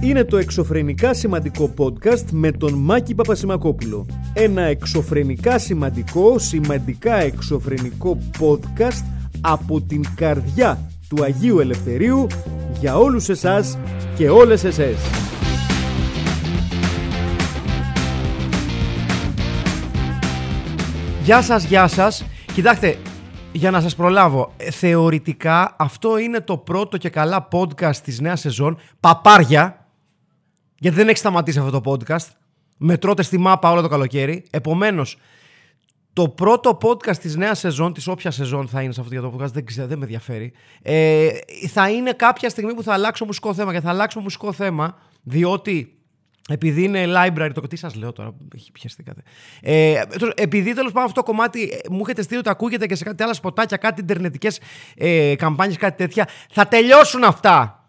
είναι το εξωφρενικά σημαντικό podcast με τον Μάκη Παπασημακόπουλο. Ένα εξωφρενικά σημαντικό, σημαντικά εξωφρενικό podcast από την καρδιά του Αγίου Ελευθερίου για όλους εσάς και όλες εσές. Γεια σας, γεια σας. Κοιτάξτε, για να σας προλάβω, ε, θεωρητικά αυτό είναι το πρώτο και καλά podcast της νέας σεζόν. Παπάρια, γιατί δεν έχει σταματήσει αυτό το podcast. Με τρώτε στη μάπα όλο το καλοκαίρι. Επομένως, το πρώτο podcast της νέας σεζόν, της όποια σεζόν θα είναι σε αυτό το podcast, δεν ξέρω, δεν με ενδιαφέρει. Ε, θα είναι κάποια στιγμή που θα αλλάξω μουσικό θέμα. Και θα αλλάξω μουσικό θέμα, διότι επειδή είναι library, το τι σας λέω τώρα, έχει πιαστήκατε. Ε, επειδή τέλος πάντων αυτό το κομμάτι ε, μου έχετε στείλει ότι ακούγεται και σε κάτι άλλα σποτάκια, κάτι ιντερνετικές ε, καμπάνιες, κάτι τέτοια. Θα τελειώσουν αυτά.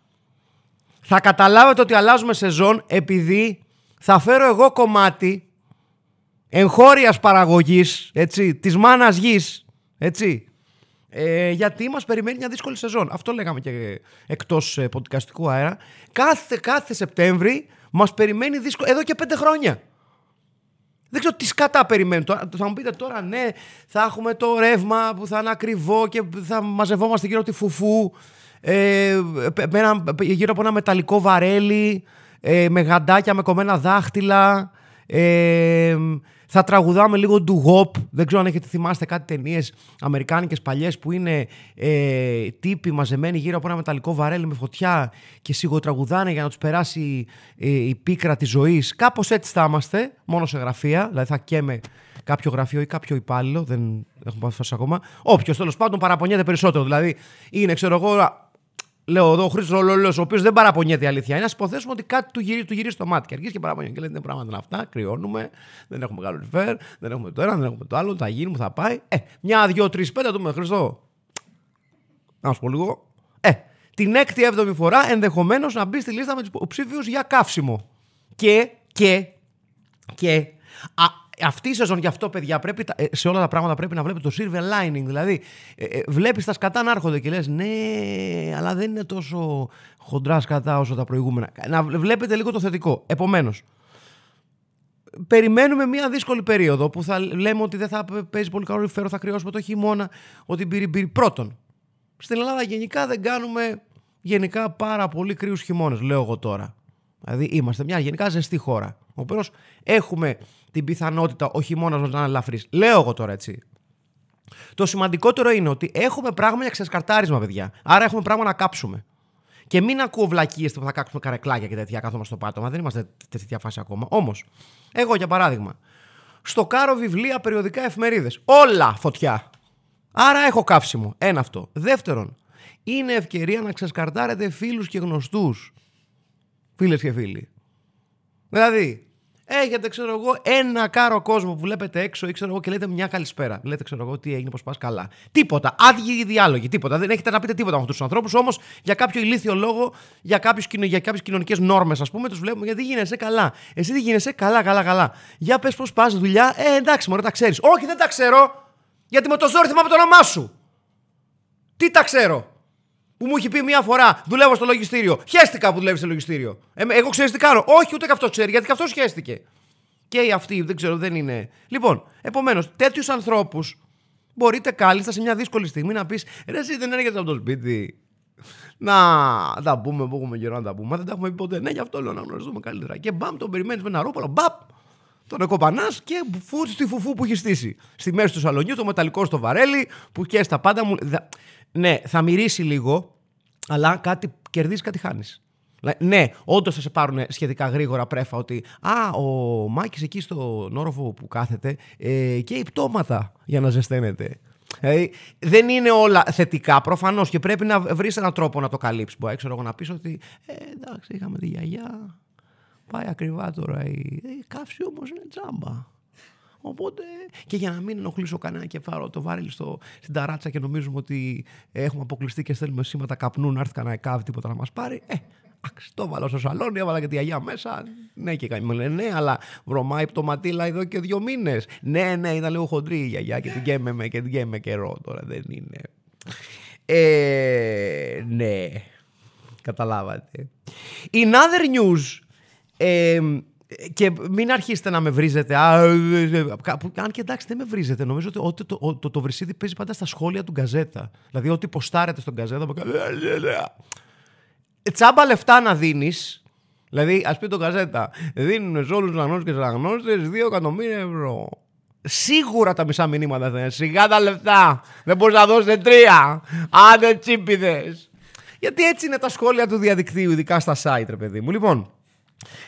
Θα καταλάβετε ότι αλλάζουμε σεζόν επειδή θα φέρω εγώ κομμάτι εγχώριας παραγωγής, έτσι, της μάνας γης, έτσι, ε, γιατί μας περιμένει μια δύσκολη σεζόν. Αυτό λέγαμε και εκτός ε, αέρα. Κάθε, κάθε Σεπτέμβρη Μας περιμένει δύσκολο. Εδώ και πέντε χρόνια. Δεν ξέρω τι σκατά περιμένουν. Θα μου πείτε τώρα, ναι, θα έχουμε το ρεύμα που θα είναι ακριβό και θα μαζευόμαστε γύρω από τη φουφού. Ε, γύρω από ένα μεταλλικό βαρέλι, ε, με γαντάκια, με κομμένα δάχτυλα. Ε, θα τραγουδάμε λίγο του γοπ. Δεν ξέρω αν έχετε θυμάστε κάτι ταινίες αμερικάνικες παλιές που είναι ε, τύποι μαζεμένοι γύρω από ένα μεταλλικό βαρέλι με φωτιά και σιγοτραγουδάνε για να τους περάσει ε, η πίκρα της ζωής. Κάπως έτσι θα είμαστε, μόνο σε γραφεία. Δηλαδή θα καίμε κάποιο γραφείο ή κάποιο υπάλληλο. Δεν έχουμε πάθει ακόμα. Όποιος τέλος πάντων παραπονιέται περισσότερο. Δηλαδή είναι, ξέρω εγώ, Λέω εδώ ο Χρήστος Λόλος, ο οποίος δεν παραπονιέται η αλήθεια. Είναι να υποθέσουμε ότι κάτι του γυρίζει, του γυρίζει στο μάτι και αρχίζει και παραπονιέται. Και λέει: Δεν πράγματα είναι αυτά, κρυώνουμε, δεν έχουμε μεγάλο ρηφέρ, δεν έχουμε το ένα, δεν έχουμε το άλλο, θα γίνει, θα πάει. Ε, μια, δυο, τρεις, πέντε, δούμε Χριστό. Να σου πω λίγο. Ε, την έκτη, έβδομη φορά ενδεχομένως να μπει στη λίστα με τους υποψήφιους για καύσιμο. Και, και, και. Α, αυτή η σεζόν γι' αυτό, παιδιά, πρέπει, ε, σε όλα τα πράγματα πρέπει να βλέπετε το silver lining. Δηλαδή, ε, ε, βλέπεις τα σκατά να έρχονται και λες, ναι, αλλά δεν είναι τόσο χοντρά σκατά όσο τα προηγούμενα. Να βλέπετε λίγο το θετικό. Επομένως, περιμένουμε μια δύσκολη περίοδο που θα λέμε ότι δεν θα παίζει πολύ καλό ρηφέρο, θα κρυώσουμε το χειμώνα, ότι μπήρει, μπήρει. Πρώτον, στην Ελλάδα γενικά δεν κάνουμε γενικά πάρα πολύ κρύους χειμώνες, λέω εγώ τώρα. Δηλαδή, είμαστε μια γενικά ζεστή χώρα. Οπότε έχουμε την πιθανότητα ο χειμώνα να είναι ελαφρύς. Λέω εγώ τώρα έτσι. Το σημαντικότερο είναι ότι έχουμε πράγμα για ξεσκαρτάρισμα, παιδιά. Άρα έχουμε πράγμα να κάψουμε. Και μην ακούω βλακίες που θα κάψουμε καρεκλάκια και τέτοια κάθομαι στο πάτωμα. Δεν είμαστε σε τέτοια φάση ακόμα. Όμως, εγώ για παράδειγμα, στο κάρο βιβλία, περιοδικά, εφημερίδες. Όλα φωτιά. Άρα έχω κάψιμο. Ένα αυτό. Δεύτερον, είναι ευκαιρία να ξεσκαρτάρετε φίλους και γνωστούς. Φίλες και φίλοι. Δηλαδή, Έχετε, ξέρω εγώ, ένα κάρο κόσμο που βλέπετε έξω ή ξέρω εγώ και λέτε μια καλησπέρα. Λέτε, ξέρω εγώ, τι έγινε, πώς πας καλά. Τίποτα. Άδειοι διάλογοι. Τίποτα. Δεν έχετε να πείτε τίποτα με αυτούς τους ανθρώπους. Όμως για κάποιο ηλίθιο λόγο, για, για κάποιες κοινωνικές νόρμες, ας πούμε, τους βλέπουμε γιατί γίνεσαι καλά; Εσύ δεν γίνεσαι; Καλά, καλά, καλά. Για πες πώς πας δουλειά. Ε, εντάξει, μωρέ, τα ξέρεις. Όχι, δεν τα ξέρω. Γιατί με το ζόρι θυμάμαι το όνομά σου. Τι τα ξέρω που μου έχει πει μία φορά δουλεύω στο λογιστήριο. Χαίστηκα που δουλεύεις στο λογιστήριο. Ε, εγώ ξέρει τι κάνω. Όχι, ούτε και αυτό ξέρει, γιατί και αυτό χαίστηκε. Και αυτοί, δεν ξέρω, δεν είναι. Λοιπόν, επομένως, τέτοιους ανθρώπους μπορείτε κάλλιστα σε μια δύσκολη στιγμή να πεις Ρε, εσύ δεν έρχεσαι από το σπίτι. Να τα πούμε που έχουμε καιρό να τα πούμε. Δεν τα έχουμε πει ποτέ. Ναι, γι' αυτό λέω να γνωριστούμε καλύτερα. Και μπαμ, τον περιμένεις με ένα ρόπαλο. Μπαπ! Τον εκοπανάς και φου στη φουφού που έχει στήσει. Στη μέση του σαλονιού, το μεταλλικό στο βαρέλι, που και στα πάντα μου. Ναι, θα μυρίσει λίγο, αλλά κάτι κερδίζει, κάτι χάνεις. Ναι, όντως θα σε πάρουν σχετικά γρήγορα πρέφα ότι Α, ο Μάκης εκεί στον όροφο που κάθεται ε, και οι πτώματα για να ζεσταίνεται. Ε, δεν είναι όλα θετικά προφανώς και πρέπει να βρεις έναν τρόπο να το καλύψεις. Μπορεί ξέρω εγώ να πεις ότι ε, εντάξει, είχαμε τη γιαγιά. Πάει ακριβά τώρα. Η, η καύση όμως είναι τζάμπα. Οπότε και για να μην ενοχλήσω κανένα κεφάλαιο, το βάρελ στο, στην ταράτσα και νομίζουμε ότι έχουμε αποκλειστεί και στέλνουμε σήματα καπνού να έρθει κανένα εκάβ, τίποτα να μας πάρει. Ε, το βάλω στο σαλόνι, έβαλα και τη αγιά μέσα. Ναι, και κάνει. Μου λένε ναι, αλλά βρωμάει πτωματίλα εδώ και δύο μήνες. Ναι, ναι, ήταν λίγο χοντρή η γιαγιά και την καίμε και την καίμε καιρό τώρα. Δεν είναι. Ε, ναι. Καταλάβατε. In other news, ε, και μην αρχίσετε να με βρίζετε. Α, ε, ε, αν και εντάξει, δεν με βρίζετε. Νομίζω ότι, ότι το, το, το, το βρυσίδι παίζει πάντα στα σχόλια του γκαζέτα. Δηλαδή, ό,τι ποστάρετε στον γκαζέτα. Τσάμπα λεφτά να δίνεις. Δηλαδή, ας πει το γκαζέτα, δίνουν σε όλους τους αγνώστες και τις αγνώστες 2 εκατομμύρια ευρώ. Σίγουρα τα μισά μηνύματα θα είναι. Σιγά τα λεφτά. Δεν μπορείς να δώσεις τρία. Άντε τσίπιδε. Γιατί έτσι είναι τα σχόλια του διαδικτύου, ειδικά στα site, ρε παιδί μου. Λοιπόν,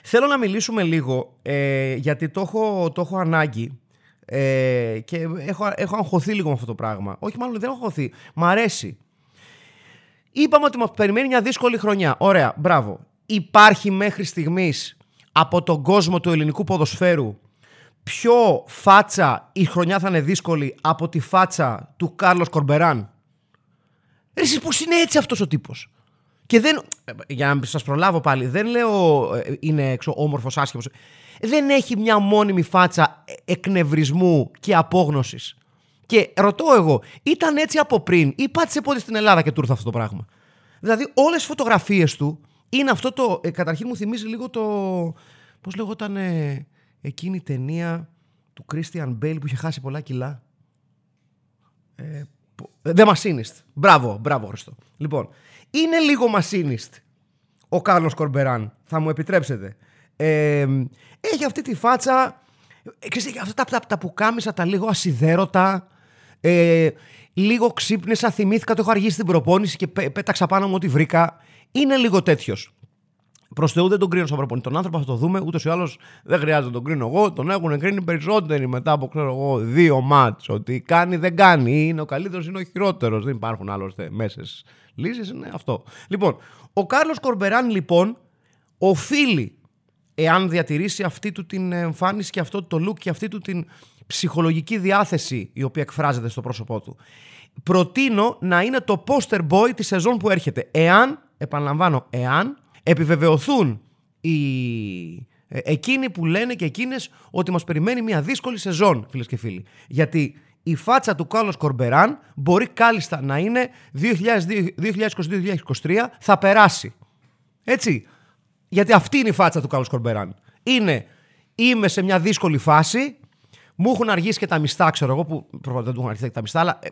θέλω να μιλήσουμε λίγο, ε, γιατί το έχω, το έχω ανάγκη ε, και έχω, έχω αγχωθεί λίγο με αυτό το πράγμα. Όχι, μάλλον δεν έχω αγχωθεί. Μ' αρέσει. Είπαμε ότι μας περιμένει μια δύσκολη χρονιά. Ωραία, μπράβο. Υπάρχει μέχρι στιγμής από τον κόσμο του ελληνικού ποδοσφαίρου πιο φάτσα η χρονιά θα είναι δύσκολη από τη φάτσα του Κάρλος Κορμπεράν; Εσείς πώς είναι έτσι αυτός ο τύπος; Και δεν, για να σας προλάβω πάλι, δεν λέω ε, είναι έξω όμορφος άσχημος. Δεν έχει μια μόνιμη φάτσα εκνευρισμού και απόγνωσης. Και ρωτώ εγώ, ήταν έτσι από πριν ή πάτησε πότε στην Ελλάδα και του ήρθε αυτό το πράγμα; Δηλαδή όλες οι φωτογραφίες του είναι αυτό το, ε, καταρχήν μου θυμίζει λίγο το, πώς λέγονταν, ε, εκείνη η ταινία του Christian Bale που είχε χάσει πολλά κιλά. Ε, The Machinist. Μπράβο, μπράβο Χριστό. Λοιπόν, είναι λίγο Machinist ο Κάρλος Κορμπεράν, θα μου επιτρέψετε. Ε, έχει αυτή τη φάτσα, ε, ξέρεις, αυτά τα, τα, τα πουκάμισα, τα λίγο ασυδέρωτα, ε, λίγο ξύπνησα, θυμήθηκα, το έχω αργήσει στην προπόνηση και πέταξα πάνω μου ό,τι βρήκα. Είναι λίγο τέτοιος. Προς Θεού δεν τον κρίνω σαν προπονητή. Τον άνθρωπο θα το δούμε. Ούτως ή άλλως δεν χρειάζεται να τον κρίνω εγώ. Τον έχουν κρίνει περισσότεροι μετά από ξέρω εγώ, δύο μάτς. Ότι κάνει, δεν κάνει. Είναι ο καλύτερος, είναι ο χειρότερος. Δεν υπάρχουν άλλωστε μέσες λύσεις. Είναι αυτό. Λοιπόν, ο Κάρλος Κορμπεράν λοιπόν οφείλει, εάν διατηρήσει αυτή του την εμφάνιση και αυτό το look και αυτή του την ψυχολογική διάθεση η οποία εκφράζεται στο πρόσωπό του. Προτείνω να είναι το poster boy της σεζόν που έρχεται. Εάν, επαναλαμβάνω, εάν επιβεβαιωθούν οι... Ε, εκείνοι που λένε και εκείνες ότι μας περιμένει μια δύσκολη σεζόν, φίλες και φίλοι. Γιατί η φάτσα του Κάλλος Κορμπεράν μπορεί κάλλιστα να είναι 2022-2023 θα περάσει. Έτσι. Γιατί αυτή είναι η φάτσα του Κάλλος Κορμπεράν. Είναι είμαι σε μια δύσκολη φάση μου έχουν αργήσει και τα μισθά, ξέρω εγώ, που προφανώς δεν του έχουν αργήσει τα μισθά, αλλά ε,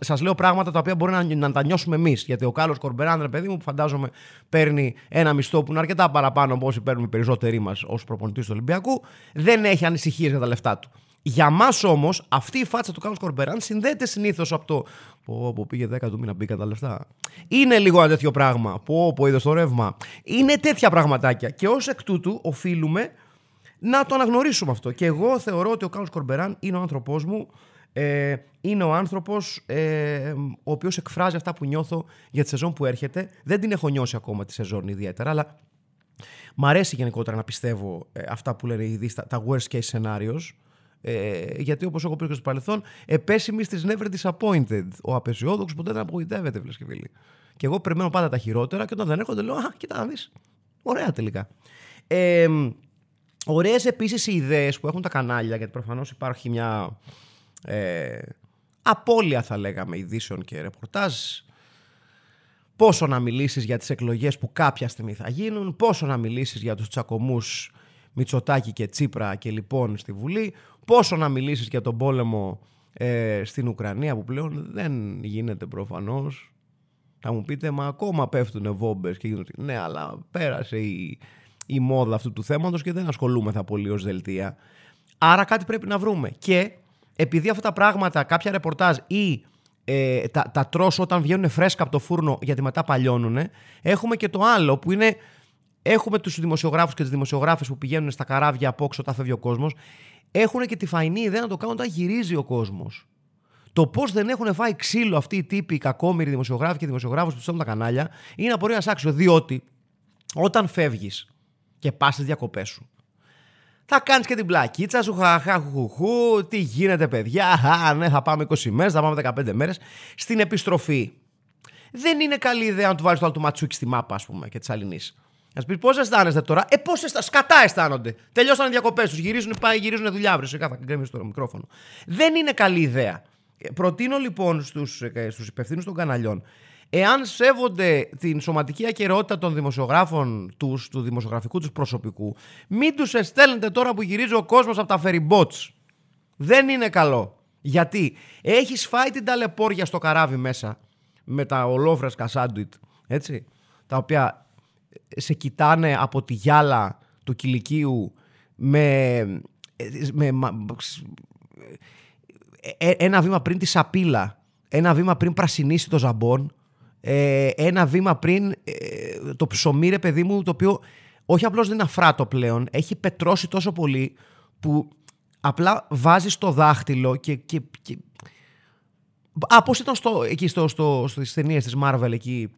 σας λέω πράγματα τα οποία μπορεί να, να τα νιώσουμε εμείς. Γιατί ο Κάλλο Κορμπεράν, ρε παιδί μου, που φαντάζομαι παίρνει ένα μισθό που είναι αρκετά παραπάνω από όσοι παίρνουμε περισσότεροι μας ως προπονητής του Ολυμπιακού, δεν έχει ανησυχίες για τα λεφτά του. Για μας όμως, αυτή η φάτσα του Κάλλο Κορμπεράν συνδέεται συνήθως από το. Πω, πω πήγε 10 του μήνα, μπήκα τα λεφτά. Είναι λίγο ένα τέτοιο πράγμα. Πω, πω είδες το ρεύμα. Είναι τέτοια πραγματάκια. Και ως εκ τούτου οφείλουμε να το αναγνωρίσουμε αυτό. Και εγώ θεωρώ ότι ο Κάρλος Κορμπεράν είναι ο άνθρωπός μου, ε, είναι ο άνθρωπος ε, ο οποίος εκφράζει αυτά που νιώθω για τη σεζόν που έρχεται. Δεν την έχω νιώσει ακόμα τη σεζόν ιδιαίτερα, αλλά μ' αρέσει γενικότερα να πιστεύω ε, αυτά που λένε οι τα worst case scenarios. Ε, γιατί όπως έχω πει και στο παρελθόν, επέσημη τη never disappointed. Ο απεσιόδοξος ποτέ δεν απογοητεύεται, φίλες και φίλοι. Και εγώ περιμένω πάντα τα χειρότερα και όταν δεν έρχονται λέω Α, κοίτα να δεις. Ωραία τελικά. Ε, Ωραίες επίσης οι ιδέες που έχουν τα κανάλια, γιατί προφανώς υπάρχει μια ε, απώλεια, θα λέγαμε, ειδήσεων και ρεπορτάζ. Πόσο να μιλήσεις για τις εκλογές που κάποια στιγμή θα γίνουν, πόσο να μιλήσεις για τους τσακωμούς Μητσοτάκη και Τσίπρα και λοιπόν στη Βουλή, πόσο να μιλήσεις για τον πόλεμο ε, στην Ουκρανία που πλέον δεν γίνεται προφανώς. Θα μου πείτε, μα ακόμα πέφτουν βόμπες και γίνονται. Ναι, αλλά πέρασε η, η μόδα αυτού του θέματος και δεν ασχολούμεθα πολύ ως δελτία. Άρα κάτι πρέπει να βρούμε. Και επειδή αυτά τα πράγματα, κάποια ρεπορτάζ ή ε, τα, τα τρως όταν βγαίνουν φρέσκα από το φούρνο γιατί μετά παλιώνουν, έχουμε και το άλλο που είναι. Έχουμε τους δημοσιογράφους και τις δημοσιογράφες που πηγαίνουν στα καράβια από όξω όταν φεύγει ο κόσμος. Έχουν και τη φαϊνή ιδέα να το κάνουν όταν γυρίζει ο κόσμος. Το πώς δεν έχουν φάει ξύλο αυτοί οι τύποι, οι κακόμοιροι δημοσιογράφοι και δημοσιογράφους που στέλνουν τα κανάλια, είναι απορία άξιο. Διότι όταν φεύγεις και πας στις διακοπές σου. Θα κάνεις και την πλακίτσα σου, χαχαχουχού, τι γίνεται παιδιά, α, ναι θα πάμε 20 μέρες, θα πάμε 15 μέρες. Στην επιστροφή δεν είναι καλή ιδέα να του βάλεις το άλλο του ματσούκι στη μάπα, ας πούμε, και της Αλληνής. Α πεις πώς αισθάνεστε τώρα; Ε, πώς αισθάνεστε. Σκατά αισθάνονται. Τελειώσαν οι διακοπές τους. Γυρίζουν, πάει, γυρίζουν δουλειά αύριο. Σιγά θα γκρέμει το μικρόφωνο. Δεν είναι καλή ιδέα. Ε, προτείνω λοιπόν στους στους ε, υπευθύνους των καναλιών εάν σέβονται την σωματική ακαιρεότητα των δημοσιογράφων τους, του δημοσιογραφικού τους προσωπικού, μην τους εστέλνετε τώρα που γυρίζει ο κόσμος από τα ferry Δεν είναι καλό. Γιατί; Έχεις φάει την ταλαιπώρια στο καράβι μέσα με τα ολόφρεσκα σάντουιτ, έτσι, τα οποία σε κοιτάνε από τη γυάλα του κηλικίου με, με, ε, ένα βήμα πριν τη σαπίλα, ένα βήμα πριν πρασινίσει το ζαμπόν, ε, ένα βήμα πριν ε, το ψωμί, ρε παιδί μου, το οποίο όχι απλώς δεν είναι αφράτο πλέον, έχει πετρώσει τόσο πολύ που απλά βάζεις το δάχτυλο και... και, και... Α, πώς ήταν στο, εκεί στο, στο, στις ταινίες της Marvel εκεί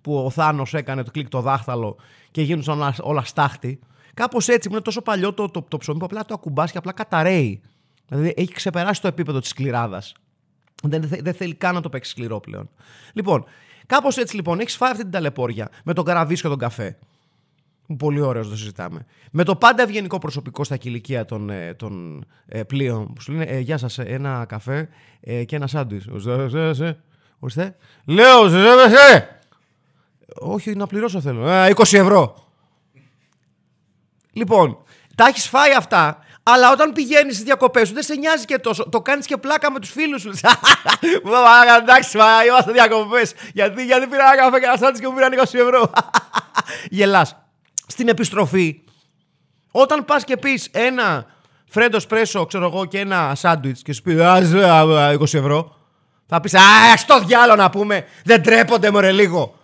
που ο Θάνος έκανε το κλικ το δάχτυλο και γίνονταν όλα, όλα στάχτη. Κάπως έτσι, που είναι τόσο παλιό το, το, το ψωμί που απλά το ακουμπάς και απλά καταραίει. Δηλαδή έχει ξεπεράσει το επίπεδο της σκληράδας. Δεν, δεν θέλει καν να το παίξει σκληρό πλέον. Λοιπόν, κάπως έτσι λοιπόν έχεις φάει αυτή την ταλαιπώρια με τον καραβίσκο τον καφέ. Πολύ ωραίος το συζητάμε. Με το πάντα ευγενικό προσωπικό στα κηλικία των, ε, των ε, πλοίων που σου λένε ε, Γεια σας, ένα καφέ ε, και ένα σάντουιτς. Ορίστε. Λέω, Όχι, να πληρώσω θέλω. 20 ευρώ. Λοιπόν, τα έχεις φάει αυτά αλλά όταν πηγαίνεις στις διακοπές σου δεν σε νοιάζει και τόσο. Το κάνεις και πλάκα με τους φίλους σου. Εντάξει, μα είμαστε διακοπές. Γιατί, γιατί πήρα ένα καφέ και ένα σάντζ και μου πήραν 20 ευρώ. Γελάς. Στην επιστροφή, όταν πας και πεις ένα φρέντο πρέσο, ξέρω εγώ, και ένα σάντουιτς και σου πει 20 ευρώ, θα πεις Α, στο διάλογο να πούμε. Δεν τρέπονται, μωρέ λίγο.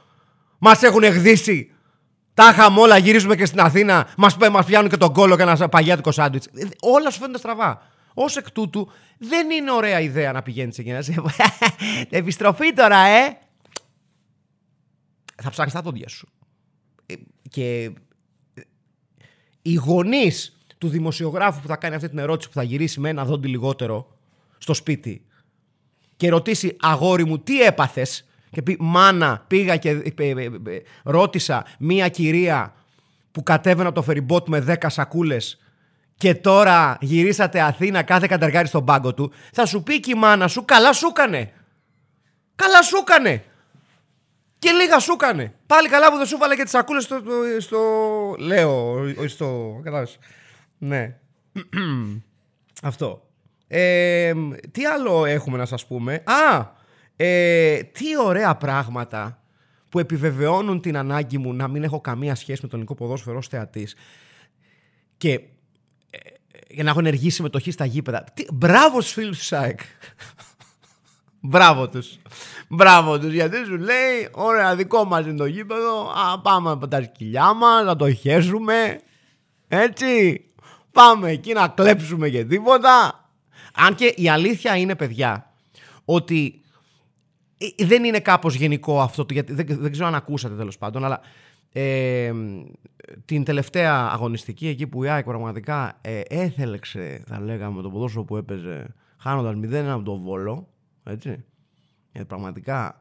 Μας έχουν εκδίσει. Τα είχαμε όλα, γυρίζουμε και στην Αθήνα, μας μας πιάνουν και τον κόλλο και ένας παγιάτικο σάντουιτς. Όλα σου φαίνονται στραβά. Ω εκ τούτου, δεν είναι ωραία ιδέα να πηγαίνει εκεί να Επιστροφή τώρα, ε! Θα ψάχνεις τα δόντια σου. Ε, και ε, οι γονείς του δημοσιογράφου που θα κάνει αυτή την ερώτηση που θα γυρίσει με ένα δόντι λιγότερο στο σπίτι και ρωτήσει αγόρι μου τι έπαθες; Και πει μάνα πήγα και ε, ε, ε, ρώτησα μία κυρία που κατέβαινα το φεριμπότ με 10 σακούλες και τώρα γυρίσατε Αθήνα κάθε κατεργάρι στον πάγκο του. Θα σου πει και η μάνα σου καλά σου κάνε καλά σου κάνε και λίγα σου κάνε πάλι καλά που δεν σου βάλε και τις σακούλες στο, στο... λέω στο... Κατάλαβες. ναι. Αυτό. Ε, τι άλλο έχουμε να σας πούμε; Α ε, τι ωραία πράγματα που επιβεβαιώνουν την ανάγκη μου να μην έχω καμία σχέση με τον ελληνικό ποδόσφαιρο ως θεατής και ε, για να έχω ενεργή συμμετοχή στα γήπεδα. Τι, μπράβο στους φίλους του ΣΑΕΚ. Μπράβο τους. Μπράβο τους γιατί σου λέει ωραία δικό μας είναι το γήπεδο α, πάμε από τα σκυλιά μας να το χέσουμε έτσι πάμε εκεί να κλέψουμε και τίποτα αν και η αλήθεια είναι παιδιά ότι ε, δεν είναι κάπως γενικό αυτό, γιατί δεν, δεν ξέρω αν ακούσατε τέλος πάντων, αλλά ε, την τελευταία αγωνιστική εκεί που η ΑΕΚ πραγματικά ε, έθελεξε, θα λέγαμε, το ποδόσφαιρο που έπαιζε χάνοντας 0-1 από τον Βόλο, έτσι, γιατί πραγματικά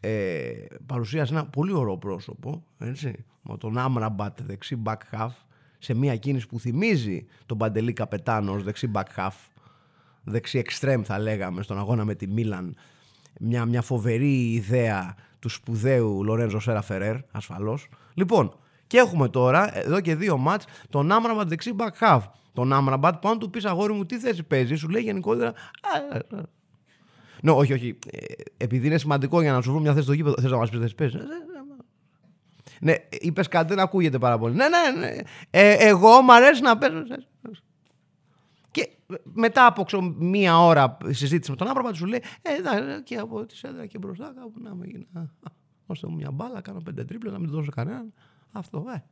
ε, παρουσίασε ένα πολύ ωραίο πρόσωπο, έτσι, με τον Άμραμπατ δεξί back half, σε μια κίνηση που θυμίζει τον Παντελή Καπετάνος ως δεξί back half, δεξί extreme θα λέγαμε, στον αγώνα με τη Μίλαν μια, μια φοβερή ιδέα του σπουδαίου Λορένζο Σέρα Φερέρ, ασφαλώς. Λοιπόν, και έχουμε τώρα, εδώ και δύο μάτς, τον Άμραμπατ δεξί back half. Τον Άμραμπατ που αν του πεις αγόρι μου τι θέση παίζεις, σου λέει γενικότερα. Ναι, όχι, όχι. Ε, επειδή είναι σημαντικό για να σου βρουν μια θέση στο γήπεδο, θες να μας πεις θέση παίζεις. Ναι, είπες κάτι, δεν ακούγεται πάρα πολύ. Ναι, ναι, ναι. Ε, εγώ μου αρέσει να παίζω. Και μετά από ξέρω, μία ώρα συζήτηση με τον άνθρωπο, σου λέει Ε, και από τη σέντρα και μπροστά κάπου να με γίνει. Δώστε μου μια μπάλα, κάνω πέντε τρίπλες, να μην δώσω κανέναν. Αυτό, ε.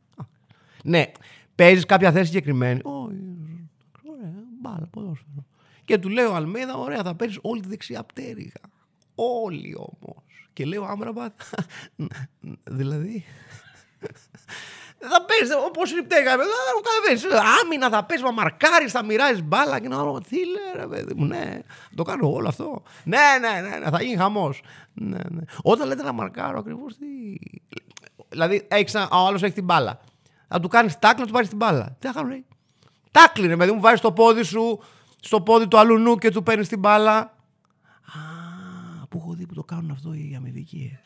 Ναι, παίζεις κάποια θέση συγκεκριμένη. Όχι, ωραία, μπάλα, ποδόσφαιρο. Και του λέω Αλμέδα, ωραία, θα παίζεις όλη τη δεξιά πτέρυγα. Όλοι όμως. Και λέω Άμραμπατ, δηλαδή. Θα παίζεις όπως είναι η πτέγα. Δεν καταλαβαίνει. Άμυνα θα παίζεις, μα μαρκάρεις, θα μοιράζεις μπάλα και να λέω τι λέει, ρε παιδί μου, ναι. Το κάνω όλο αυτό. Ναι, ναι, ναι, ναι θα γίνει χαμός. Ναι, ναι. Όταν λέτε να μαρκάρω ακριβώς τι. Δηλαδή, έχεις, ο άλλος έχει την μπάλα. Θα του κάνεις τάκλι να του πάρεις την μπάλα. Τι θα κάνω, λέει. Τάκλι, ρε παιδί μου, βάζεις το πόδι σου στο πόδι του αλουνού και του παίρνεις την μπάλα. Α, που έχω δει που το κάνουν αυτό οι αμυντικοί.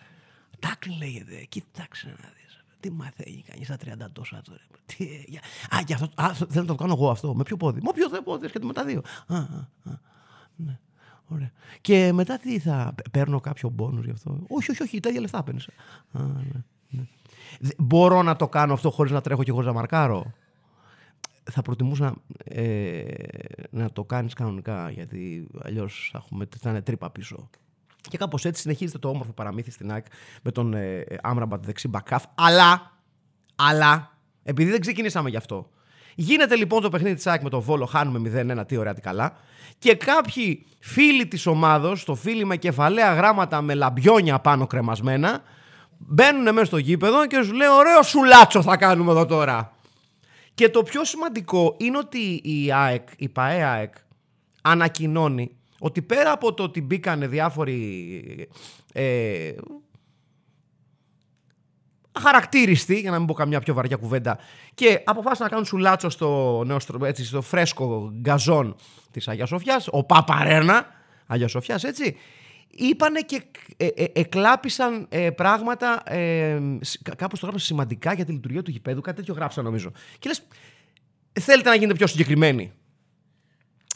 Τάκλι λέγεται. Κοίταξε να δεις. Τι μαθαίνει κανεί στα 30 τόσα τώρα. Τι, για... Α, για αυτό, α, θέλω να το κάνω εγώ αυτό. Με ποιο πόδι; Με ποιο πόδι, και με τα δύο. Α, α, α, ναι. Ωραία. Και μετά τι θα παίρνω κάποιο μπόνους γι' αυτό; Όχι, όχι, όχι, τα ίδια λεφτά παίρνεις. Α, ναι, ναι. Μπορώ να το κάνω αυτό χωρίς να τρέχω και εγώ να μαρκάρω; Θα προτιμούσα ε, να το κάνεις κανονικά, γιατί αλλιώς θα, έχουμε, θα είναι τρύπα πίσω. Και κάπως έτσι συνεχίζεται το όμορφο παραμύθι στην ΑΕΚ με τον ε, Άμραμπατ δεξί μπακάφ. Αλλά, αλλά, επειδή δεν ξεκινήσαμε γι' αυτό, Γίνεται λοιπόν το παιχνίδι της ΑΕΚ με τον Βόλο, χάνουμε 0-1, τι ωραία, τι καλά. Και κάποιοι φίλοι της ομάδα, το φίλοι με κεφαλαία γράμματα με λαμπιόνια πάνω κρεμασμένα, μπαίνουν μέσα στο γήπεδο και σου λέει: Ωραίο σουλάτσο θα κάνουμε εδώ τώρα. Και το πιο σημαντικό είναι ότι η ΑΕΚ, η ΠαΕ ΑΕΚ, ανακοινώνει ότι πέρα από το ότι μπήκανε διάφοροι ε, αχαρακτήριστοι, για να μην πω καμιά πιο βαριά κουβέντα, και αποφάσισαν να κάνουν σουλάτσο στο, νέο, έτσι, στο φρέσκο γκαζόν της Αγίας Σοφιάς, ο Παπαρένα Αγίας Σοφιάς, έτσι. Είπανε και ε, ε, εκλάπησαν ε, πράγματα, ε, κάπως το γράψαν σημαντικά για τη λειτουργία του γηπέδου, κάτι τέτοιο γράψαν νομίζω. Και λες, θέλετε να γίνετε πιο συγκεκριμένοι.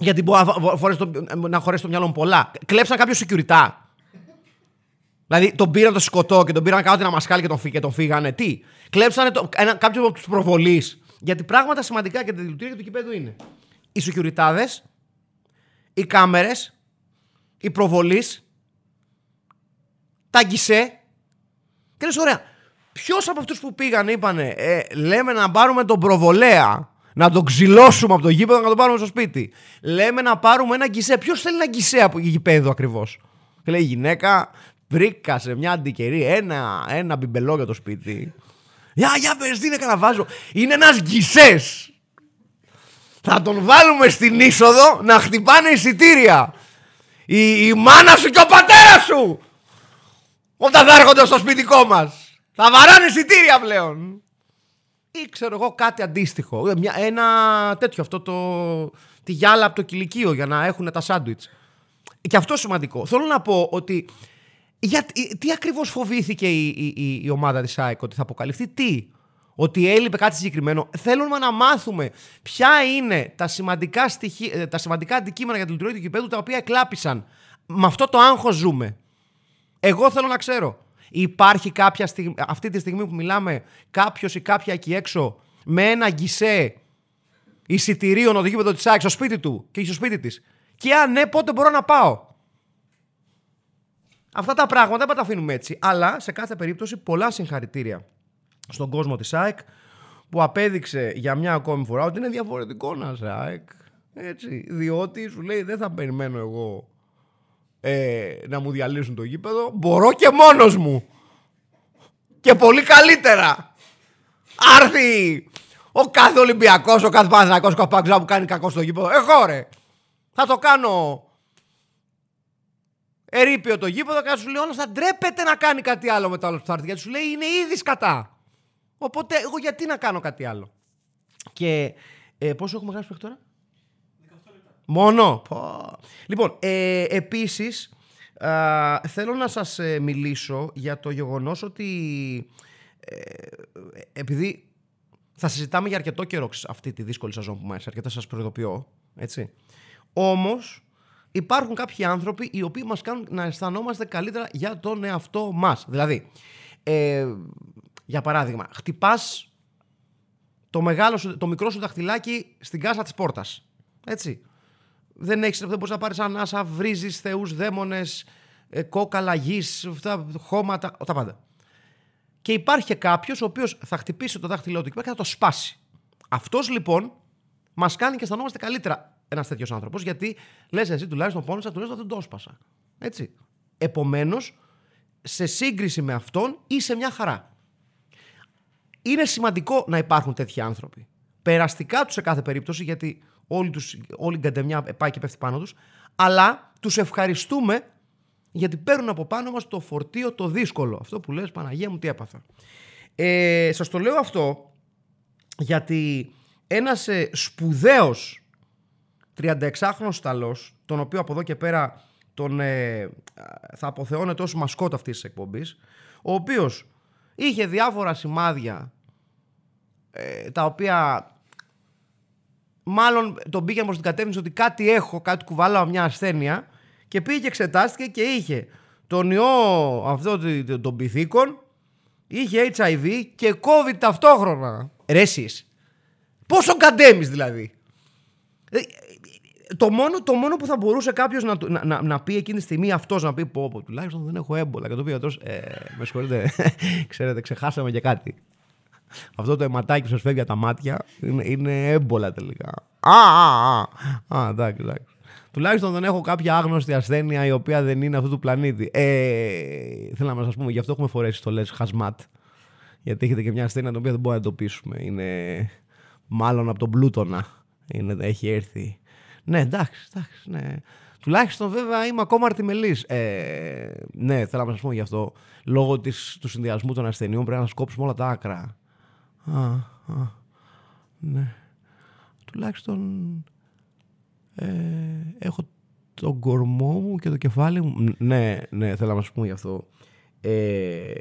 Γιατί μπορεί να χωρέσει το μυαλό μου πολλά. Κλέψαν κάποιο security. Δηλαδή τον πήραν το σκοτώ και τον πήραν κάτω να μασκάλει και τον, φύ, και τον φύγανε. Τι; Κλέψανε το, ένα, κάποιο από τους προβολείς. Γιατί πράγματα σημαντικά για τη λειτουργία του κηπέδου είναι οι σοκιουριτάδε, οι κάμερες, οι προβολείς, τα γκισέ. Και λες, ωραία. Ποιος από αυτούς που πήγαν είπανε, ε, λέμε να πάρουμε τον προβολέα, να τον ξυλώσουμε από το γήπεδο να τον πάρουμε στο σπίτι. Λέμε να πάρουμε ένα γκισέ. Ποιος θέλει ένα γκισέ από γήπεδο ακριβώς; Και λέει η γυναίκα, Βρήκα σε μια αντικερή ένα, ένα μπιμπελό για το σπίτι. Για, για πες, τι είναι να βάζω. Είναι ένας γκισές. Θα τον βάλουμε στην είσοδο να χτυπάνε εισιτήρια. Η, η μάνα σου και ο πατέρας σου. Όταν θα έρχονται στο σπιτικό μας. Θα βαράνε εισιτήρια πλέον. Ή ξέρω εγώ κάτι αντίστοιχο. Μια, ένα τέτοιο αυτό το... Τη γυάλα από το κηλικείο για να έχουν τα σάντουιτς. Και αυτό σημαντικό. Θέλω να πω ότι για, τι ακριβώς φοβήθηκε η, η, η, ομάδα της ΑΕΚ ότι θα αποκαλυφθεί, τι, ότι έλειπε κάτι συγκεκριμένο; Θέλουμε να μάθουμε ποια είναι τα σημαντικά, στοιχεία, ε, τα σημαντικά αντικείμενα για τη λειτουργία του κυπέδου τα οποία εκλάπησαν. Με αυτό το άγχος ζούμε. Εγώ θέλω να ξέρω. Υπάρχει κάποια στιγμή, αυτή τη στιγμή που μιλάμε κάποιος ή κάποια εκεί έξω με ένα γκισέ εισιτηρίων οδηγεί με το της ΑΕΚ στο σπίτι του και στο σπίτι της. Και αν ναι, πότε μπορώ να πάω; Αυτά τα πράγματα δεν τα αφήνουμε έτσι. Αλλά σε κάθε περίπτωση πολλά συγχαρητήρια στον κόσμο της ΑΕΚ που απέδειξε για μια ακόμη φορά ότι είναι διαφορετικό να είσαι ΑΕΚ. Έτσι, διότι σου λέει δεν θα περιμένω εγώ ε, να μου διαλύσουν το γήπεδο. Μπορώ και μόνος μου. Και πολύ καλύτερα. Άρθει ο κάθε Ολυμπιακός, ο κάθε Παναθηναϊκός, ο κάθε που κάνει κακό στο γήπεδο. Εγώ ρε. Θα το κάνω ερείπιο το γήπεδο και σου λέει όλο θα ντρέπεται να κάνει κάτι άλλο με το άλλο που θα έρθει. Γιατί σου λέει είναι ήδη σκατά. Οπότε εγώ γιατί να κάνω κάτι άλλο. Και ε, πόσο έχουμε γράψει μέχρι τώρα; Μόνο. Λοιπόν, ε, επίσης θέλω να σας ε, μιλήσω για το γεγονός ότι ε, επειδή θα συζητάμε για αρκετό καιρό αυτή τη δύσκολη σαζόν που μας αρκετά σας προειδοποιώ, έτσι. Όμως, υπάρχουν κάποιοι άνθρωποι οι οποίοι μας κάνουν να αισθανόμαστε καλύτερα για τον εαυτό μας. Δηλαδή, ε, για παράδειγμα, χτυπάς το, μεγάλο το μικρό σου δαχτυλάκι στην κάσα της πόρτας. Έτσι. Δεν, έχεις, δεν μπορείς να πάρεις ανάσα, βρίζεις θεούς, δαίμονες, ε, κόκαλα γης, αυτά, χώματα, τα πάντα. Και υπάρχει κάποιος ο οποίος θα χτυπήσει το δάχτυλό του και θα το σπάσει. Αυτός λοιπόν μας κάνει και αισθανόμαστε καλύτερα ένας τέτοιος άνθρωπος, γιατί λες εσύ τουλάχιστον πόνεσα, τουλάχιστον δεν το έσπασα. Έτσι. Επομένως, σε σύγκριση με αυτόν είσαι μια χαρά. Είναι σημαντικό να υπάρχουν τέτοιοι άνθρωποι. Περαστικά τους σε κάθε περίπτωση, γιατί όλη, τους, όλη η γκαντεμιά πάει και πέφτει πάνω τους, αλλά τους ευχαριστούμε γιατί παίρνουν από πάνω μας το φορτίο το δύσκολο. Αυτό που λες Παναγία μου τι έπαθα. Ε, σας το λέω αυτό γιατί ένας ε, σπουδαίος 36χρονο Ιταλό, τον οποίο από εδώ και πέρα τον, ε, θα αποθεώνεται ως μασκότ αυτής της εκπομπής, ο οποίος είχε διάφορα σημάδια ε, τα οποία μάλλον τον πήγε προς την κατεύθυνση ότι κάτι έχω, κάτι κουβαλάω μια ασθένεια και πήγε και εξετάστηκε και είχε τον ιό αυτό των πυθίκων, είχε HIV και COVID ταυτόχρονα. Ρε εσείς, πόσο κατέμεις δηλαδή. Ε, το μόνο, το μόνο που θα μπορούσε κάποιος να, να, να, πει εκείνη τη στιγμή αυτός να πει: Πω, πω τουλάχιστον δεν έχω έμπολα. Και το πει ο ε, Με συγχωρείτε, ξέρετε, ξεχάσαμε και κάτι. Αυτό το αιματάκι που σας φεύγει από τα μάτια είναι, είναι έμπολα τελικά. Α, α, α. Α, εντάξει, εντάξει. Τουλάχιστον δεν έχω κάποια άγνωστη ασθένεια η οποία δεν είναι αυτού του πλανήτη. Ε, θέλω να σας πούμε, γι' αυτό έχουμε φορέσει το λες χασμάτ. Γιατί έχετε και μια ασθένεια την οποία δεν μπορούμε να εντοπίσουμε. Είναι μάλλον από τον πλούτονα. Είναι, έχει έρθει. Ναι, εντάξει, εντάξει, ναι. Τουλάχιστον βέβαια είμαι ακόμα αρτιμελής. Ε, ναι, θέλω να σας πούμε γι' αυτό. Λόγω της, του συνδυασμού των ασθενειών πρέπει να σκόψουμε όλα τα άκρα. Α, α, ναι. Τουλάχιστον ε, έχω τον κορμό μου και το κεφάλι μου. Ναι, ναι, θέλω να σα πούμε γι' αυτό. Ε,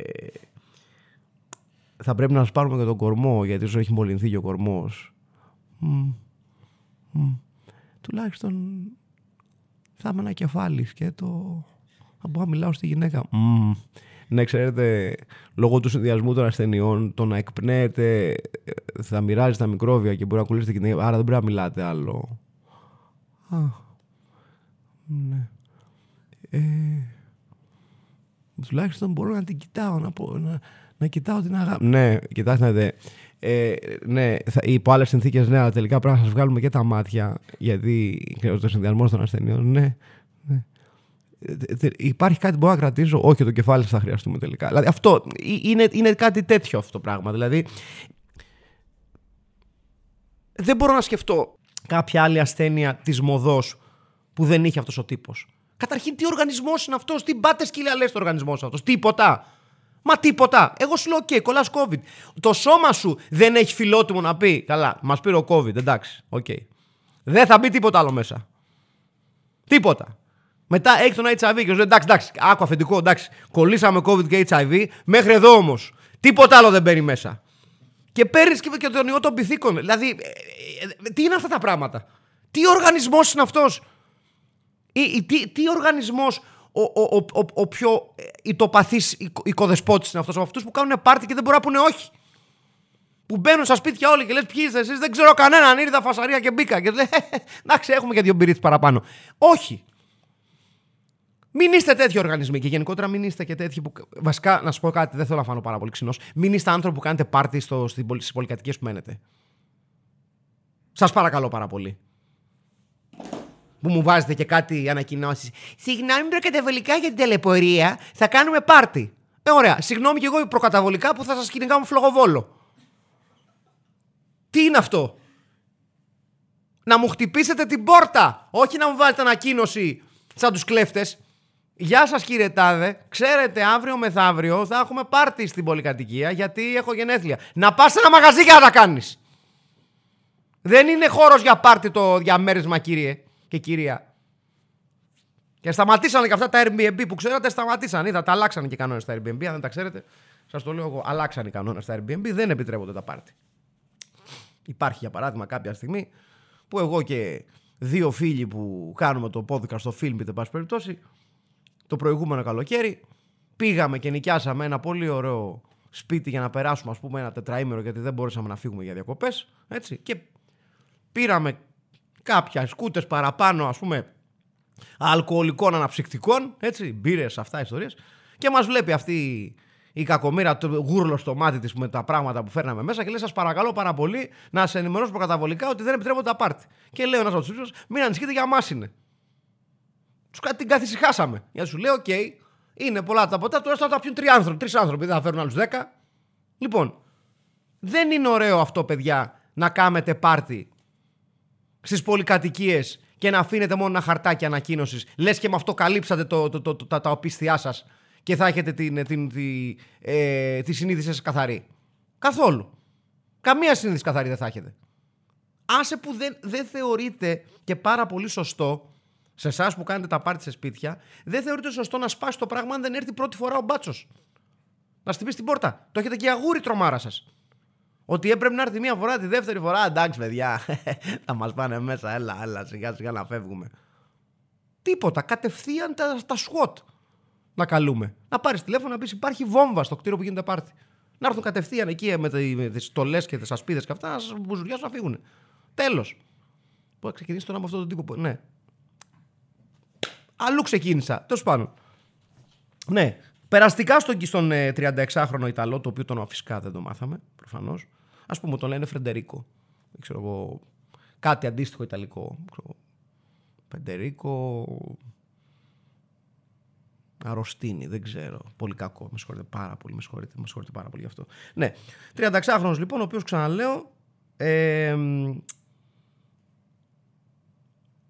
θα πρέπει να σα πάρουμε και τον κορμό, γιατί όσο έχει μολυνθεί και ο κορμός. τουλάχιστον θα είμαι ένα κεφάλι και το... Θα μπορώ να μιλάω στη γυναίκα. Mm. Ναι, ξέρετε, λόγω του συνδυασμού των ασθενειών, το να εκπνέετε ε, θα μοιράζει τα μικρόβια και μπορεί να κολλήσετε την άρα δεν πρέπει να μιλάτε άλλο. Α, ναι. Ε, τουλάχιστον μπορώ να την κοιτάω, να, πω, να, να κοιτάω την αγάπη. Ναι, κοιτάξτε, ε, ναι, θα, υπό άλλε συνθήκες, ναι, αλλά τελικά πρέπει να σας βγάλουμε και τα μάτια, γιατί ο συνδυασμός των ασθενειών, ναι. Ναι. Ε, υπάρχει κάτι που μπορώ να κρατήσω. Όχι, το κεφάλι θα χρειαστούμε τελικά. Δηλαδή, αυτό είναι, είναι κάτι τέτοιο αυτό το πράγμα. Δηλαδή, δεν μπορώ να σκεφτώ κάποια άλλη ασθένεια της μοδός που δεν είχε αυτός ο τύπος. Καταρχήν, τι οργανισμός είναι αυτός, τι μπάτες σκύλια λε το οργανισμό αυτός, τίποτα. Μα τίποτα. Εγώ σου λέω: OK, κολλάς COVID. Το σώμα σου δεν έχει φιλότιμο να πει. Καλά, μας πήρε ο COVID, εντάξει. Okay. Δεν θα μπει τίποτα άλλο μέσα. Τίποτα. Μετά έχει τον HIV και σου λέει: Εντάξει, εντάξει, άκου αφεντικό, εντάξει. Κολλήσαμε COVID και HIV. Μέχρι εδώ όμως. Τίποτα άλλο δεν μπαίνει μέσα. Και παίρνεις και τον ιό των πυθίκων. Δηλαδή, ε, ε, ε, τι είναι αυτά τα πράγματα; Τι οργανισμός είναι αυτός; Τι, τι οργανισμός ο, ο, ο, ο, πιο ητοπαθής οικοδεσπότης είναι αυτός; Από αυτούς που κάνουν πάρτι και δεν μπορούν να πούνε όχι. Που μπαίνουν στα σπίτια όλοι και λες: Ποιοι είστε εσείς, δεν ξέρω κανέναν. Ήρθα φασαρία και μπήκα. Και λέει: Εντάξει, έχουμε και δύο μπυρίτες παραπάνω. Όχι. Μην είστε τέτοιοι οργανισμοί και γενικότερα μην είστε και τέτοιοι που. Βασικά, να σου πω κάτι, δεν θέλω να φάνω πάρα πολύ ξινός. Μην είστε άνθρωποι που κάνετε πάρτι στις πολυκατοικίες που μένετε. Σας παρακαλώ πάρα πολύ που μου βάζετε και κάτι ανακοινώσεις. Συγγνώμη προκαταβολικά για την τηλεπορία. Θα κάνουμε πάρτι. Ε, ωραία. Συγγνώμη και εγώ προκαταβολικά που θα σας κυνηγάω με φλογοβόλο. Τι είναι αυτό; Να μου χτυπήσετε την πόρτα. Όχι να μου βάλετε ανακοίνωση σαν τους κλέφτες. Γεια σας κύριε Τάδε. Ξέρετε, αύριο μεθαύριο θα έχουμε πάρτι στην πολυκατοικία γιατί έχω γενέθλια. Να πας σε ένα μαγαζί για να τα κάνεις. Δεν είναι χώρος για πάρτι το διαμέρισμα, κύριε και κυρία. Και σταματήσανε και αυτά τα Airbnb που ξέρατε, σταματήσανε. Είδα, τα αλλάξανε και οι κανόνες στα Airbnb. Αν δεν τα ξέρετε, σας το λέω εγώ. Αλλάξανε οι κανόνες στα Airbnb, δεν επιτρέπονται τα πάρτι. Υπάρχει για παράδειγμα κάποια στιγμή που εγώ και δύο φίλοι που κάνουμε το πόδικα στο film, είτε πάση περιπτώσει, το προηγούμενο καλοκαίρι, πήγαμε και νοικιάσαμε ένα πολύ ωραίο σπίτι για να περάσουμε, ας πούμε, ένα τετραήμερο γιατί δεν μπορούσαμε να φύγουμε για διακοπές. Και πήραμε κάποιες κούτες παραπάνω ας πούμε αλκοολικών αναψυκτικών, έτσι, μπύρες, αυτά ιστορίες και μας βλέπει αυτή η κακομήρα το γούρλωσε το μάτι της με τα πράγματα που φέρναμε μέσα και λέει σας παρακαλώ πάρα πολύ να σε ενημερώσω προκαταβολικά ότι δεν επιτρέπονται τα πάρτι. Και λέω ένας από τους φίλους, μην ανησυχείτε για μας είναι. Τους την καθησυχάσαμε. Γιατί σου λέω, ok, okay, είναι πολλά τα ποτά, τώρα θα τα πιούν τρεις άνθρωποι, τρεις άνθρωποι, δεν θα φέρουν άλλους δέκα. Λοιπόν, δεν είναι ωραίο αυτό παιδιά να κάνετε πάρτι στις πολυκατοικίες και να αφήνετε μόνο ένα χαρτάκι ανακοίνωσης. Λες και με αυτό καλύψατε το, το, το, τα, τα οπίστια σας και θα έχετε την, την, τη, ε, τη συνείδηση σας καθαρή. Καθόλου. Καμία συνείδηση καθαρή δεν θα έχετε. Άσε που δεν, δεν θεωρείται και πάρα πολύ σωστό Σε εσάς που κάνετε τα πάρτι σε σπίτια, δεν θεωρείται σωστό να σπάσει το πράγμα αν δεν έρθει πρώτη φορά ο μπάτσος. Να στυπήσει την πόρτα. Το έχετε και αγούρι τρομάρα σας. Ότι έπρεπε να έρθει μία φορά, τη δεύτερη φορά. Εντάξει, παιδιά, θα μας πάνε μέσα. Έλα, έλα, σιγά σιγά να φεύγουμε. Τίποτα. Κατευθείαν τα, τα SWAT να καλούμε. Να πάρεις τηλέφωνο να πεις: Υπάρχει βόμβα στο κτίριο που γίνεται πάρτι. Να έρθουν κατευθείαν εκεί με τις στολές και τις ασπίδες και αυτά να σα μπουζουριάσουν να φύγουν. Τέλος. Πού θα ξεκινήσει τώρα με αυτόν τον τύπο. Ναι. Αλλού ξεκίνησα. Τέλος πάντων. Ναι. Περαστικά στον, στον 36χρονο ε, Ιταλό, το οποίο τον φυσικά δεν το μάθαμε, προφανώς. Α πούμε, τον λένε Φρεντερίκο. Δεν ξέρω εγώ. Κάτι αντίστοιχο Ιταλικό. Φρεντερίκο. Αρρωστίνη, δεν ξέρω. Πολύ κακό. Με συγχωρείτε πάρα πολύ. Με συγχωρείτε, με συγχωρείτε πάρα πολύ γι' αυτό. Ναι. 36χρονο λοιπόν, ο οποίος ξαναλέω. Ε,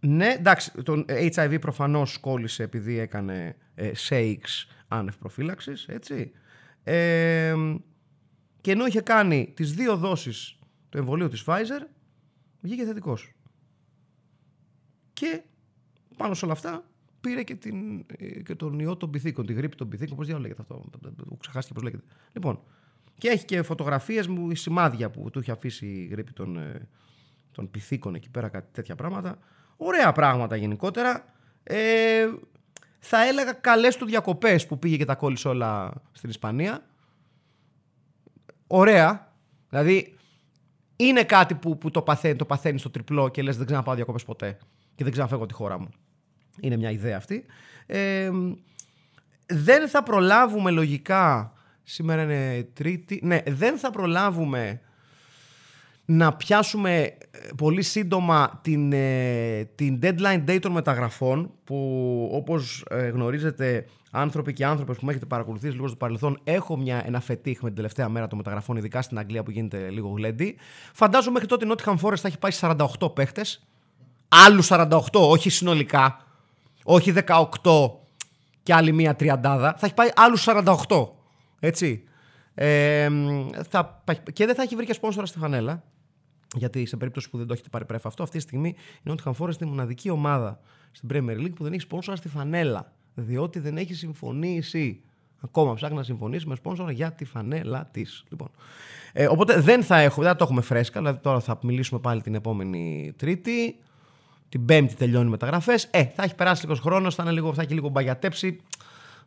ναι, εντάξει, τον HIV προφανώς κόλλησε επειδή έκανε ε, shakes άνευ προφύλαξης, έτσι. Ε, και ενώ είχε κάνει τις δύο δόσεις του εμβολίου της Pfizer, βγήκε θετικός. Και πάνω σε όλα αυτά πήρε και, την, ε, και τον ιό των πυθίκων, τη γρήπη των πυθίκων, πώς διάλογο λέγεται αυτό, ξεχάστηκε πώς λέγεται. Λοιπόν, και έχει και φωτογραφίες μου, σημάδια που του είχε αφήσει η γρήπη των, ε, των πυθίκων εκεί πέρα, κάτι τέτοια πράγματα. Ωραία πράγματα γενικότερα. Ε, θα έλεγα καλές του διακοπές που πήγε και τα κόλλησε όλα στην Ισπανία. Ωραία. Δηλαδή είναι κάτι που, που το παθαίνει, το παθαίνεις στο τριπλό και λες δεν ξαναπάω διακοπές ποτέ και δεν ξαναφεύγω τη χώρα μου. Είναι μια ιδέα αυτή. Ε, δεν θα προλάβουμε λογικά, σήμερα είναι τρίτη, ναι, δεν θα προλάβουμε να πιάσουμε ε, πολύ σύντομα την, ε, την deadline date των μεταγραφών που όπως ε, γνωρίζετε άνθρωποι και άνθρωποι που με έχετε παρακολουθήσει λίγο στο παρελθόν έχω μια, ένα φετίχ με την τελευταία μέρα των μεταγραφών ειδικά στην Αγγλία που γίνεται λίγο γλέντι. Φαντάζομαι μέχρι τότε η Nottingham Forest θα έχει πάει 48 παίχτες. Άλλους 48, όχι συνολικά. Όχι 18 και άλλη μία τριαντάδα. Θα έχει πάει άλλους 48. Έτσι. Ε, θα, και δεν θα έχει βρει και σπόνσορα στη φανέλα. Γιατί σε περίπτωση που δεν το έχετε πάρει πρέφα αυτό, αυτή τη στιγμή η Nottingham Forest είναι η μοναδική ομάδα στην Premier League που δεν έχει σπόνσορα στη φανέλα. Διότι δεν έχει συμφωνήσει. Ακόμα ψάχνει να συμφωνήσει με σπόνσορα για τη φανέλα της. Λοιπόν. Ε, οπότε δεν θα, έχω, δεν θα το έχουμε φρέσκα. Δηλαδή τώρα θα μιλήσουμε πάλι την επόμενη Τρίτη. Την Πέμπτη τελειώνει οι μεταγραφές. Ε, θα έχει περάσει λίγος χρόνος, θα, λίγο, θα έχει λίγο μπαγιατέψει.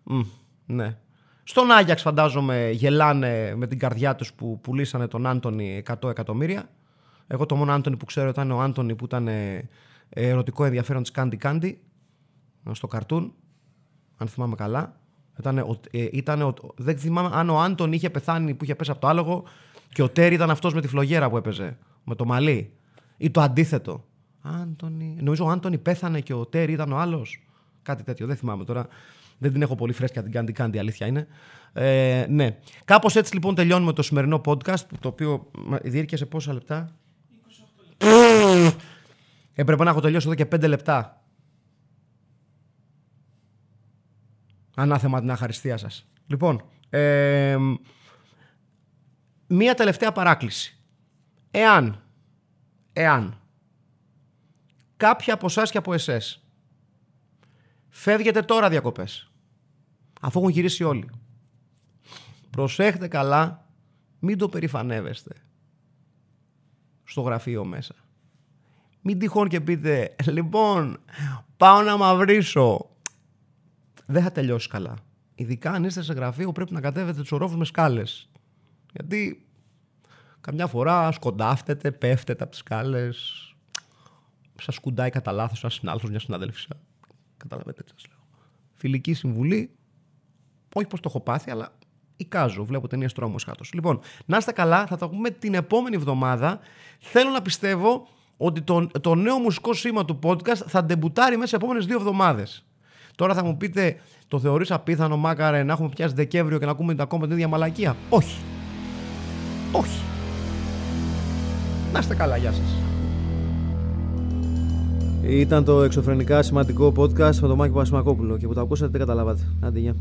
Μ, ναι. Στον Άγιαξ φαντάζομαι γελάνε με την καρδιά τους που πουλήσανε τον Άντωνη 100 εκατομμύρια. Εγώ το μόνο Άντωνη που ξέρω ήταν ο Άντωνη που ήταν ε, ερωτικό ενδιαφέρον της Κάντι Κάντι στο καρτούν, αν θυμάμαι καλά. Ήταν, ήταν, δεν θυμάμαι αν ο Άντων είχε πεθάνει που είχε πέσει από το άλογο και ο Τέρι ήταν αυτός με τη φλογέρα που έπαιζε. Με το μαλλί. Ή το αντίθετο. Άντωνη. Νομίζω ο Άντωνη πέθανε και ο Τέρι ήταν ο άλλος. Κάτι τέτοιο. Δεν θυμάμαι τώρα. Δεν την έχω πολύ φρέσκια την Κάντι Κάντι, αλήθεια είναι. Ε, ναι. Κάπως έτσι λοιπόν τελειώνουμε το σημερινό podcast. Το οποίο διήρκεσε πόσα λεπτά; Έπρεπε να έχω τελειώσει εδώ και πέντε λεπτά. Ανάθεμα την αχαριστία σας. Λοιπόν, μία τελευταία παράκληση. Εάν, εάν, κάποια από εσάς και από εσές φεύγετε τώρα διακοπές, αφού έχουν γυρίσει όλοι, προσέχτε καλά, μην το περηφανεύεστε στο γραφείο μέσα. Μην τυχόν και πείτε, λοιπόν, πάω να μαυρίσω. Δεν θα τελειώσει καλά. Ειδικά αν είστε σε γραφείο πρέπει να κατέβετε τους ορόφους με σκάλες. Γιατί καμιά φορά σκοντάφτετε, πέφτετε από τις σκάλες. Σας κουντάει κατά λάθος ένας συνάδελφος, μια συνάδελφη. Καταλαβαίνετε τι σας λέω. Φιλική συμβουλή. Όχι πως το έχω πάθει, αλλά Εικάζω, βλέπω ταινίες τρόμος χάτο. Λοιπόν, να είστε καλά, θα τα πούμε την επόμενη εβδομάδα. Θέλω να πιστεύω ότι το, το νέο μουσικό σήμα του podcast θα ντεμπουτάρει μέσα σε επόμενες δύο εβδομάδες. Τώρα θα μου πείτε, το θεωρείς απίθανο, Μάκαρε, να έχουμε πιάσει Δεκέμβριο και να ακούμε ακόμα την ίδια μαλακία; Όχι. Όχι. Να είστε καλά, γεια σας. Ήταν το εξωφρενικά σημαντικό podcast με τον Μάκη Πασμακόπουλο και που το ακούσατε δεν καταλάβατε. Άντε, γεια.